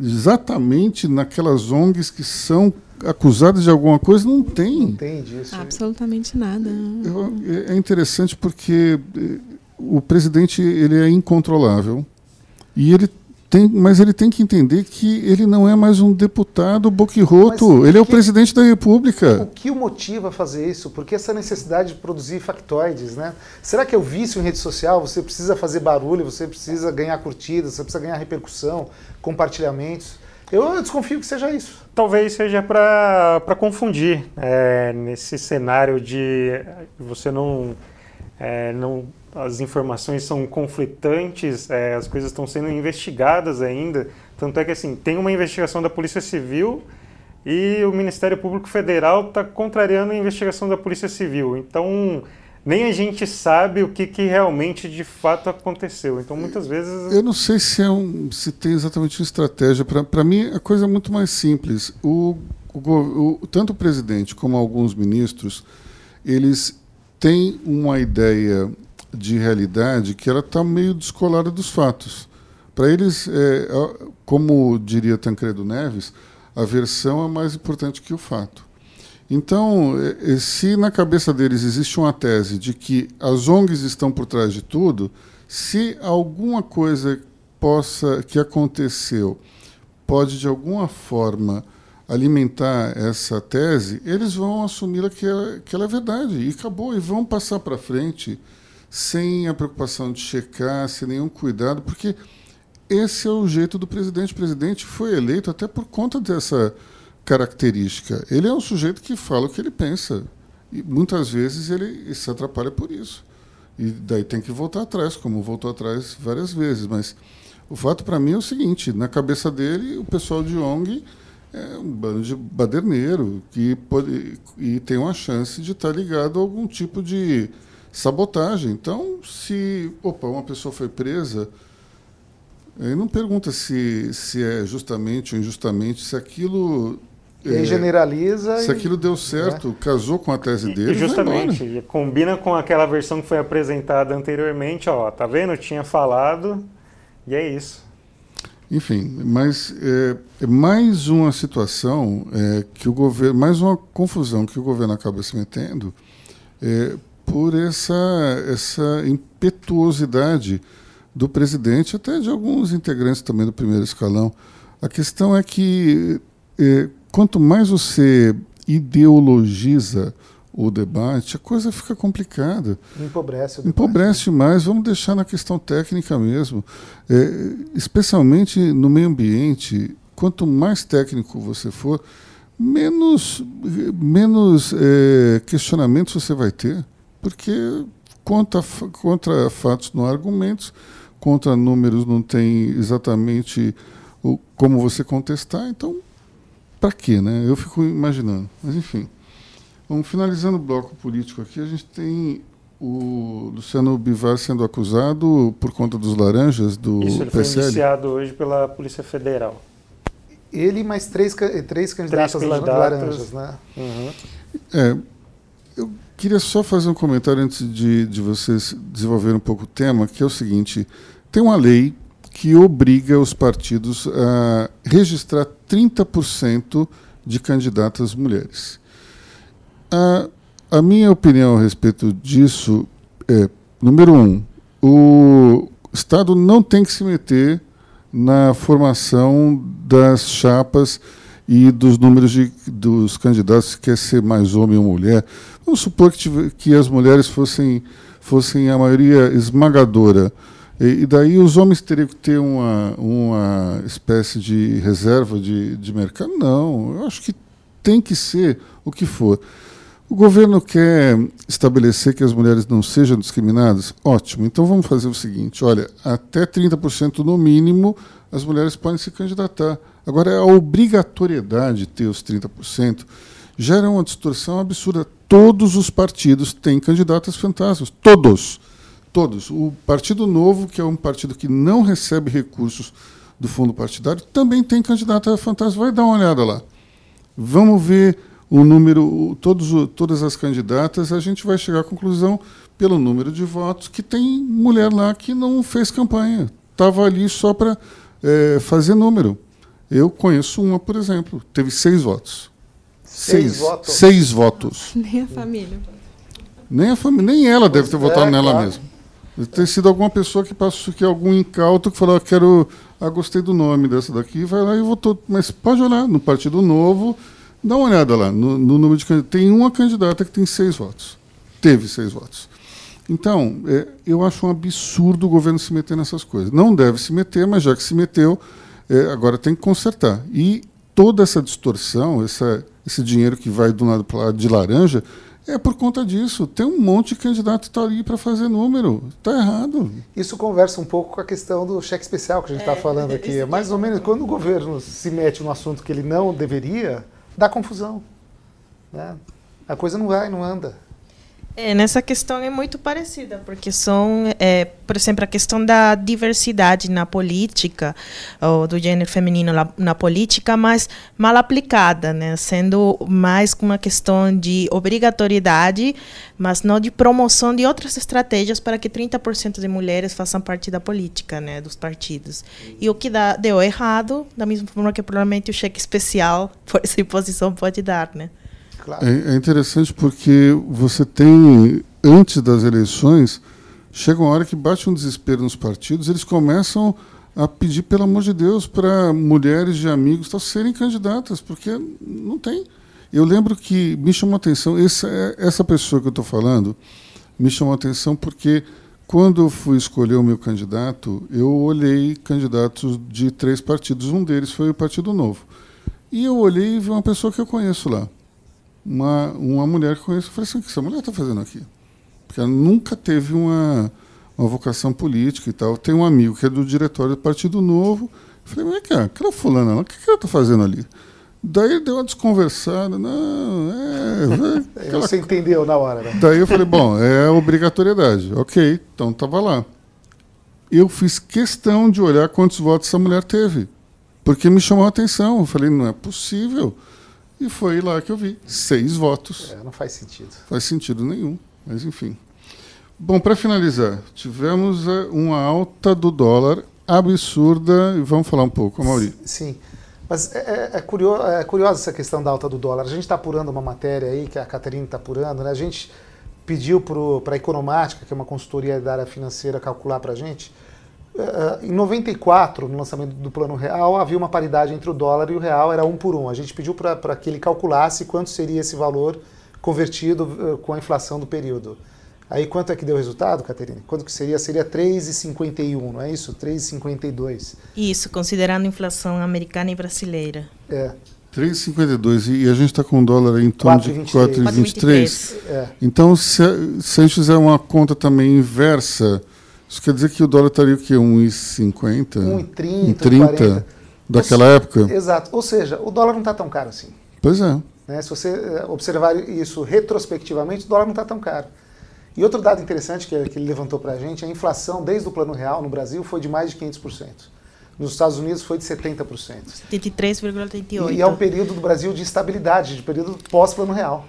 exatamente naquelas ONGs que são acusadas de alguma coisa? Não tem. Não tem disso. Absolutamente nada. Eu, é interessante porque eh, o presidente ele é incontrolável e ele tem, mas ele tem que entender que ele não é mais um deputado boquirroto, ele é o presidente da República. O que o motiva a fazer isso? Porque essa necessidade de produzir factoides, né? Será que é o vício em rede social? Você precisa fazer barulho, você precisa ganhar curtidas, você precisa ganhar repercussão, compartilhamentos. Eu desconfio que seja isso. Talvez seja para confundir é, nesse cenário de você não, é, não as informações são conflitantes, é, as coisas estão sendo investigadas ainda. Tanto é que assim, tem uma investigação da Polícia Civil e o Ministério Público Federal está contrariando a investigação da Polícia Civil. Então, nem a gente sabe o que, que realmente de fato aconteceu. Então, muitas vezes. Eu não sei se, é um, se tem exatamente uma estratégia. Para mim, a coisa é muito mais simples. O, o, o, tanto o presidente como alguns ministros, eles têm uma ideia de realidade que ela está meio descolada dos fatos. Para eles, é, como diria Tancredo Neves, a versão é mais importante que o fato. Então, é, é, se na cabeça deles existe uma tese de que as ONGs estão por trás de tudo, se alguma coisa possa que aconteceu pode de alguma forma alimentar essa tese, eles vão assumir que, é, que ela é verdade e acabou e vão passar para frente sem a preocupação de checar, sem nenhum cuidado, porque esse é o jeito do presidente. O presidente foi eleito até por conta dessa característica. Ele é um sujeito que fala o que ele pensa. E muitas vezes ele se atrapalha por isso. E daí tem que voltar atrás, como voltou atrás várias vezes. Mas o fato para mim é o seguinte: na cabeça dele, o pessoal de ONG é um bando de baderneiro que pode, e tem uma chance de estar ligado a algum tipo de sabotagem. Então, se opa, uma pessoa foi presa, ele não pergunta se, se é justamente ou injustamente, se aquilo. E é, generaliza. Se e, aquilo deu certo, né? casou com a tese dele. E justamente, combina com aquela versão que foi apresentada anteriormente, ó, tá vendo? Tinha falado, e é isso. Enfim, mas é, é mais uma situação é, que o governo, mais uma confusão que o governo acaba se metendo, é, por essa, essa impetuosidade do presidente, até de alguns integrantes também do primeiro escalão. A questão é que eh, quanto mais você ideologiza o debate, a coisa fica complicada. Empobrece o debate. Empobrece mais. Vamos deixar na questão técnica mesmo. É, especialmente no meio ambiente, quanto mais técnico você for, menos, menos é, questionamentos você vai ter porque contra, contra fatos não há argumentos, contra números não tem exatamente o, como você contestar, então, para quê, né? Eu fico imaginando. Mas, enfim. Vamos finalizando o bloco político aqui, a gente tem o Luciano Bivar sendo acusado por conta dos laranjas do Isso, ele PSL. foi iniciado hoje pela Polícia Federal. Ele e mais três, três candidatas, três laranjas, né? Uhum. É, eu Queria só fazer um comentário antes de, de vocês desenvolverem um pouco o tema, que é o seguinte: tem uma lei que obriga os partidos a registrar 30% de candidatas mulheres. A, a minha opinião a respeito disso é, número um, o Estado não tem que se meter na formação das chapas e dos números de, dos candidatos que quer ser mais homem ou mulher. Vamos supor que, que as mulheres fossem, fossem a maioria esmagadora. E, daí os homens teriam que ter uma, uma espécie de reserva de, de mercado? Não, eu acho que tem que ser o que for. O governo quer estabelecer que as mulheres não sejam discriminadas? Ótimo. Então vamos fazer o seguinte: olha, até 30% no mínimo as mulheres podem se candidatar. Agora, a obrigatoriedade de ter os 30%, gera uma distorção absurda. Todos os partidos têm candidatas fantasmas. Todos. Todos. O Partido Novo, que é um partido que não recebe recursos do fundo partidário, também tem candidata fantasma. Vai dar uma olhada lá. Vamos ver o número, todos, todas as candidatas, a gente vai chegar à conclusão pelo número de votos que tem mulher lá que não fez campanha. Estava ali só para é, fazer número. Eu conheço uma, por exemplo, teve seis votos. Seis, Seis, votos? seis votos. Nem a família. Nem a família, nem ela deve ter Pois votado é, nela claro. mesma. Ter sido alguma pessoa que passou que algum incauto que falou, ah, quero, ah, gostei do nome dessa daqui, vai lá e votou. Mas pode olhar no Partido Novo, dá uma olhada lá no, no número de candidatos. Tem uma candidata que tem seis votos. Teve seis votos. Então, é, eu acho um absurdo o governo se meter nessas coisas. Não deve se meter, mas já que se meteu, é, agora tem que consertar. E toda essa distorção, essa, esse dinheiro que vai do lado para de laranja, é por conta disso. Tem um monte de candidato que está ali para fazer número. Está errado. Isso conversa um pouco com a questão do cheque especial que a gente está falando aqui. É mais ou menos quando o governo se mete num assunto que ele não deveria, dá confusão. né? A coisa não vai, não anda. É, nessa questão é muito parecida, porque são, é, por exemplo, a questão da diversidade na política, ou do gênero feminino na, na política, mas mal aplicada, né? sendo mais uma questão de obrigatoriedade, mas não de promoção de outras estratégias para que 30% de mulheres façam parte da política, né? dos partidos. E o que dá, deu errado, da mesma forma que provavelmente o cheque especial, por essa imposição, pode dar. Né? Claro. É, é interessante porque você tem, antes das eleições, chega uma hora que bate um desespero nos partidos, eles começam a pedir, pelo amor de Deus, para mulheres de amigos tal, serem candidatas, porque não tem. Eu lembro que me chamou a atenção, essa, essa pessoa que eu estou falando, me chamou a atenção porque quando eu fui escolher o meu candidato, eu olhei candidatos de três partidos, um deles foi o Partido Novo. E eu olhei e vi uma pessoa que eu conheço lá uma, uma mulher que eu conheço. Eu falei assim, o que essa mulher está fazendo aqui? Porque ela nunca teve uma, uma vocação política e tal. Tem um amigo que é do diretório do Partido Novo. Eu falei, mas é que é? aquela fulana o que, que ela está fazendo ali? Daí deu uma desconversada. Não, é... é aquela Você entendeu na hora, né? Daí eu falei, bom, é obrigatoriedade. Ok, então estava lá. Eu fiz questão de olhar quantos votos essa mulher teve. Porque me chamou a atenção. Eu falei, não é possível. E foi lá que eu vi. Seis votos. É, não faz sentido. Faz sentido nenhum, mas enfim. Bom, para finalizar, tivemos eh, uma alta do dólar absurda e vamos falar um pouco, Mauri. Sim. Mas é, é, é, curio, é curiosa essa questão da alta do dólar. A gente está apurando uma matéria aí, que a Catarina está apurando, né? A gente pediu para a Economática, que é uma consultoria da área financeira, calcular para a gente. Uh, em 94, no lançamento do Plano Real, havia uma paridade entre o dólar e o real, era um por um. A gente pediu para que ele calculasse quanto seria esse valor convertido uh, com a inflação do período. Aí quanto é que deu o resultado, Caterina? Quanto que seria? Seria 3,51, não é isso? 3,52. Isso, considerando a inflação americana e brasileira. É. 3,52 e a gente está com um dólar em torno de 4,23. É. Então, se, se a gente fizer uma conta também inversa, isso quer dizer que o dólar estaria o quê? 1,50? 1,30, 1,30 daquela Ou, época? Exato. Ou seja, o dólar não está tão caro assim. Pois é. Né? Se você eh, observar isso retrospectivamente, o dólar não está tão caro. E outro dado interessante que, que ele levantou para a gente, a inflação desde o Plano Real no Brasil foi de mais de 500%. Nos Estados Unidos foi de 70%. 73,88%. E é um período do Brasil de estabilidade, de período pós-Plano Real.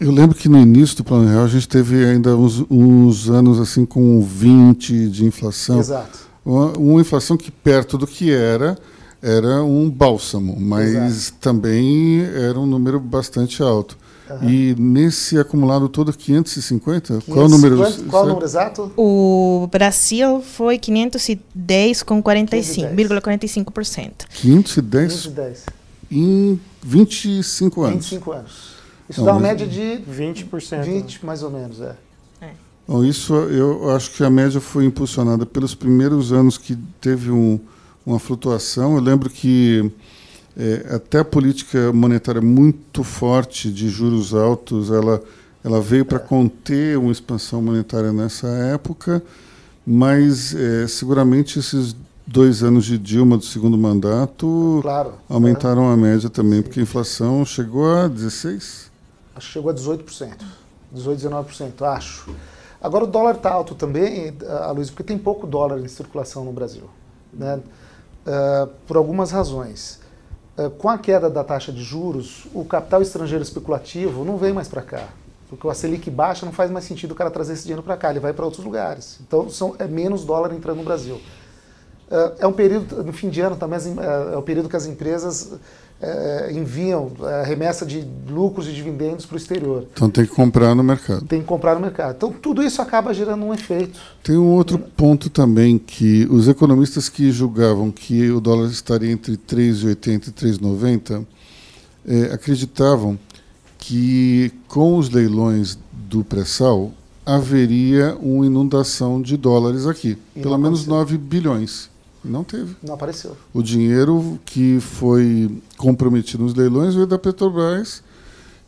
Eu lembro que no início do Plano Real a gente teve ainda uns, uns anos assim com 20 de inflação. Exato. Uma, uma, inflação que perto do que era, era um bálsamo, mas Exato. também era um número bastante alto. Uhum. E nesse acumulado todo, 550? 550 qual o número? Qual o número exato? O Brasil foi 510,45%. 510? 510. Em 25 anos. 25 anos. Isso Não, dá uma média de 20%. 20, mais ou menos, é. é. Bom, isso eu acho que a média foi impulsionada pelos primeiros anos que teve um, uma flutuação. Eu lembro que é, até a política monetária muito forte de juros altos, ela, ela veio para conter uma expansão monetária nessa época, mas é, seguramente esses dois anos de Dilma do segundo mandato Claro. aumentaram a média também, porque a inflação chegou a 16%. Chegou a 18%. 18, 19%, acho. Agora o dólar está alto também, uh, Luiz, porque tem pouco dólar em circulação no Brasil. Né? Uh, por algumas razões. Uh, com a queda da taxa de juros, o capital estrangeiro especulativo não vem mais para cá. Porque o Selic baixa, não faz mais sentido o cara trazer esse dinheiro para cá, ele vai para outros lugares. Então são, é menos dólar entrando no Brasil. É um período, no fim de ano também, é o período que as empresas é, enviam é, remessa de lucros e dividendos para o exterior. Então tem que comprar no mercado. Tem que comprar no mercado. Então tudo isso acaba gerando um efeito. Tem um outro ponto também que os economistas que julgavam que o dólar estaria entre 3,80 e 3,90 é, acreditavam que com os leilões do pré-sal haveria uma inundação de dólares aqui, e pelo menos 9 bilhões. Não teve. Não apareceu. O dinheiro que foi comprometido nos leilões veio da Petrobras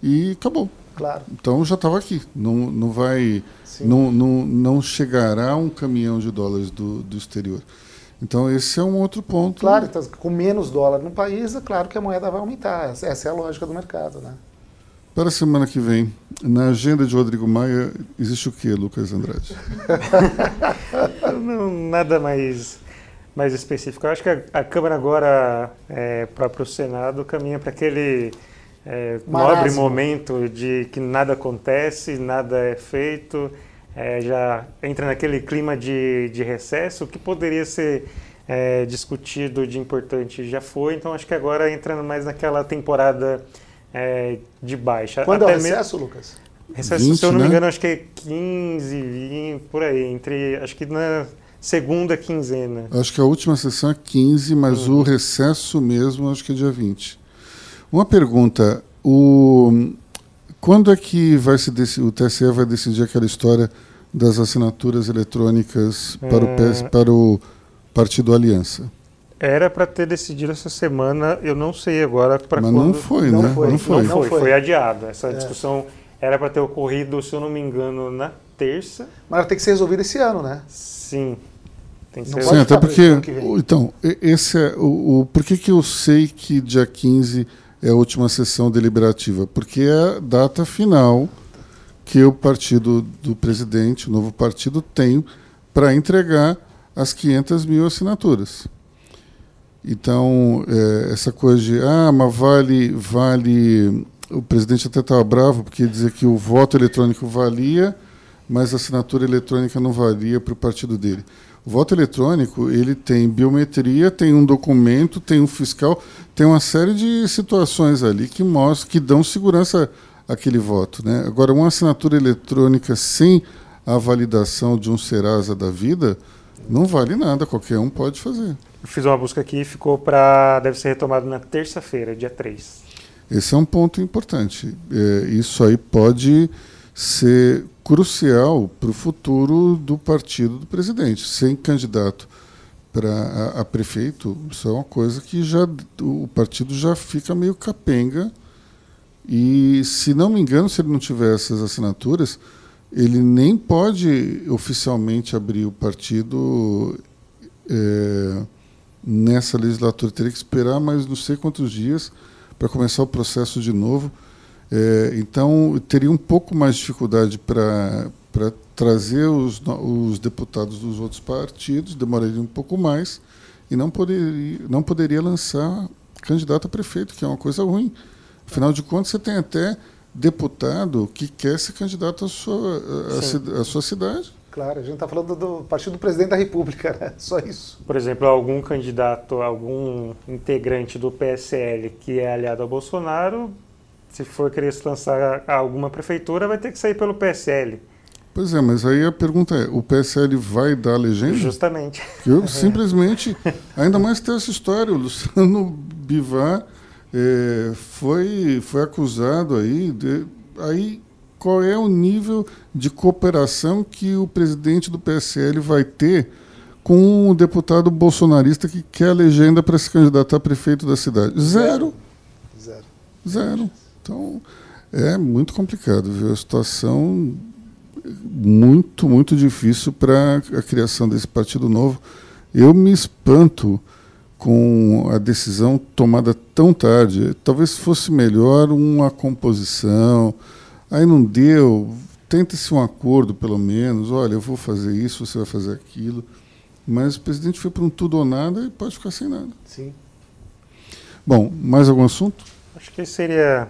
e acabou. Claro. Então já estava aqui. Não, não vai. Não, não, não chegará um caminhão de dólares do, do exterior. Então esse é um outro ponto. Claro, então, com menos dólar no país, é claro que a moeda vai aumentar. Essa é a lógica do mercado, né? Para a semana que vem, na agenda de Rodrigo Maia, existe o que, Lucas Andrade? não, nada mais mais específico. Eu acho que a, a Câmara agora, é, para o Senado, caminha para aquele é, nobre momento de que nada acontece, nada é feito, é, já entra naquele clima de, de recesso, o que poderia ser é, discutido de importante já foi, então acho que agora entra mais naquela temporada é, de baixa. Quando Até é o recesso, mesmo... Lucas? Recesso, 20, se eu não né? me engano, acho que é 15, 20, por aí, entre, acho que na segunda quinzena. Acho que a última sessão é 15, mas uhum. o recesso mesmo acho que é dia 20. Uma pergunta, o quando é que vai se o TSE vai decidir aquela história das assinaturas eletrônicas para, é... o, PS, para o Partido Aliança? Era para ter decidido essa semana, eu não sei agora para quando. Mas não foi, não né? Foi. Não foi. Não, foi, foi adiado. Essa é. discussão era para ter ocorrido, se eu não me engano, na terça. Mas ela tem que ser resolvida esse ano, né? Sim. Tem que ser Sim, até porque. Então, esse é o, o. Por que, que eu sei que dia 15 é a última sessão deliberativa? Porque é a data final que o partido do presidente, o novo partido, tem para entregar as 500 mil assinaturas. Então, é, essa coisa de, ah, mas vale, vale. O presidente até estava bravo porque dizia que o voto eletrônico valia, mas a assinatura eletrônica não valia para o partido dele. O voto eletrônico ele tem biometria, tem um documento, tem um fiscal, tem uma série de situações ali que mostram, que dão segurança àquele voto. Né? Agora, uma assinatura eletrônica sem a validação de um Serasa da vida não vale nada, qualquer um pode fazer. Eu fiz uma busca aqui e ficou para. deve ser retomado na terça-feira, dia 3. Esse é um ponto importante. É, isso aí pode ser crucial para o futuro do partido do presidente. Sem candidato para a, a, prefeito, isso é uma coisa que já o partido já fica meio capenga. E, se não me engano, se ele não tiver essas assinaturas, ele nem pode oficialmente abrir o partido é, nessa legislatura. Teria que esperar mais não sei quantos dias para começar o processo de novo. É, então, teria um pouco mais de dificuldade para trazer os, os deputados dos outros partidos, demoraria um pouco mais, e não poderia, não poderia lançar candidato a prefeito, que é uma coisa ruim. Afinal de contas, você tem até deputado que quer ser candidato à sua, à, à sua cidade. Claro, a gente está falando do partido do presidente da República, né? só isso. Por exemplo, algum candidato, algum integrante do PSL que é aliado ao Bolsonaro se for querer se lançar a alguma prefeitura, vai ter que sair pelo PSL. Pois é, mas aí a pergunta é: o PSL vai dar legenda? Justamente. Eu simplesmente, ainda mais ter essa história, o Luciano Bivar é, foi, foi acusado aí, de, aí qual é o nível de cooperação que o presidente do PSL vai ter com um deputado bolsonarista que quer a legenda para se candidatar a prefeito da cidade? Zero. Zero. Zero. Então, é muito complicado, viu? A situação muito, muito difícil para a criação desse partido novo. Eu me espanto com a decisão tomada tão tarde. Talvez fosse melhor uma composição. Aí não deu, tenta-se um acordo, pelo menos. Olha, eu vou fazer isso, você vai fazer aquilo. Mas o presidente foi para um tudo ou nada e pode ficar sem nada. Sim. Bom, mais algum assunto? Acho que seria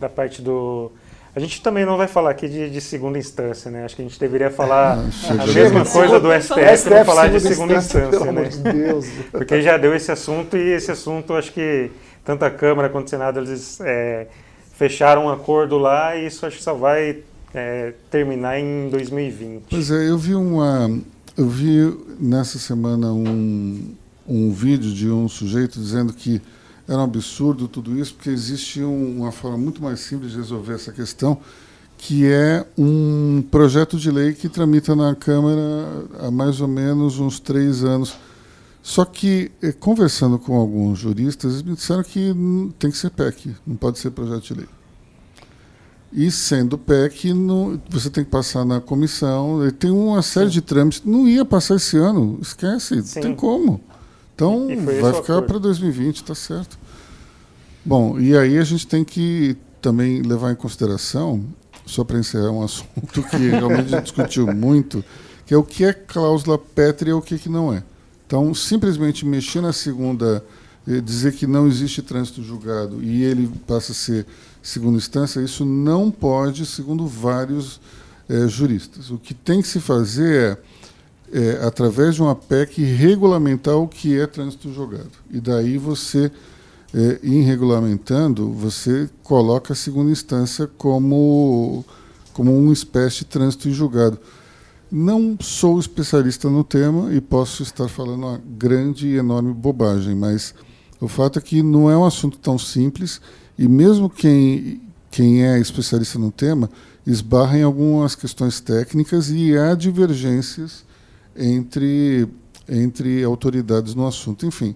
da parte do. A gente também não vai falar aqui de, de segunda instância, né? Acho que a gente deveria falar Ah, a mesma coisa do STF, não falar de segunda instância, pelo né? amor de Deus. Porque já deu esse assunto e esse assunto, acho que tanto a Câmara quanto o Senado, eles é, fecharam um acordo lá e isso acho que só vai é, terminar em 2020. Pois é, eu vi uma. Eu vi nessa semana um, um vídeo de um sujeito dizendo que era um absurdo tudo isso, porque existe um- uma forma muito mais simples de resolver essa questão, que é um projeto de lei que tramita na Câmara há mais ou menos uns três anos. Só que, eh, conversando com alguns juristas, eles me disseram que tem que ser PEC, não pode ser projeto de lei. E sendo PEC, não- você tem que passar na comissão. e Tem uma série de trâmites. Não ia passar esse ano, esquece, Sim. não tem como. Então, vai ficar para 2020, tá certo. Bom, e aí a gente tem que também levar em consideração, só para encerrar um assunto que realmente discutiu muito, que é o que é cláusula pétrea e o que, que não é. Então, simplesmente mexer na segunda, eh, dizer que não existe trânsito julgado e ele passa a ser segunda instância, isso não pode, segundo vários eh, juristas. O que tem que se fazer é, é, através de uma PEC, regulamentar o que é trânsito julgado. E daí você, é, em regulamentando, você coloca a segunda instância como, como uma espécie de trânsito em julgado. Não sou especialista no tema e posso estar falando uma grande e enorme bobagem, mas o fato é que não é um assunto tão simples e mesmo quem, quem é especialista no tema esbarra em algumas questões técnicas e há divergências entre, entre autoridades no assunto. Enfim,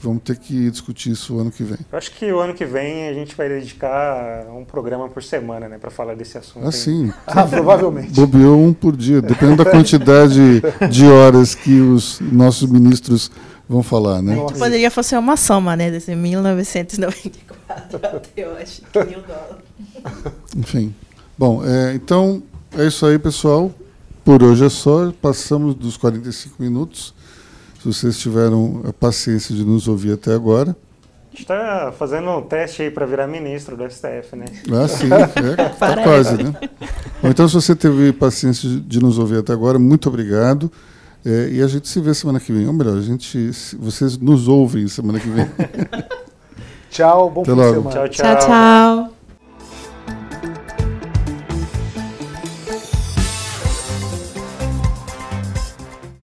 vamos ter que discutir isso o ano que vem. Eu acho que o ano que vem a gente vai dedicar um programa por semana, né, para falar desse assunto. hein? Assim, Ah, provavelmente. bobeou um por dia, dependendo da quantidade de horas que os nossos ministros vão falar, né? Nossa. Poderia fazer uma soma, né? Desde 1994 até hoje, que mil dólares. Enfim. Bom, é, então é isso aí, pessoal. Por hoje é só. Passamos dos 45 minutos. Se vocês tiveram a paciência de nos ouvir até agora. A gente está fazendo um teste aí para virar ministro do STF, né? Ah, sim, é, tá quase, né? Bom, então, se você teve paciência de- nos ouvir até agora, muito obrigado. É, e a gente se vê semana que vem. Ou melhor, a gente, vocês nos ouvem semana que vem. Tchau, bom fim de semana. Tchau, tchau. Tchau, tchau.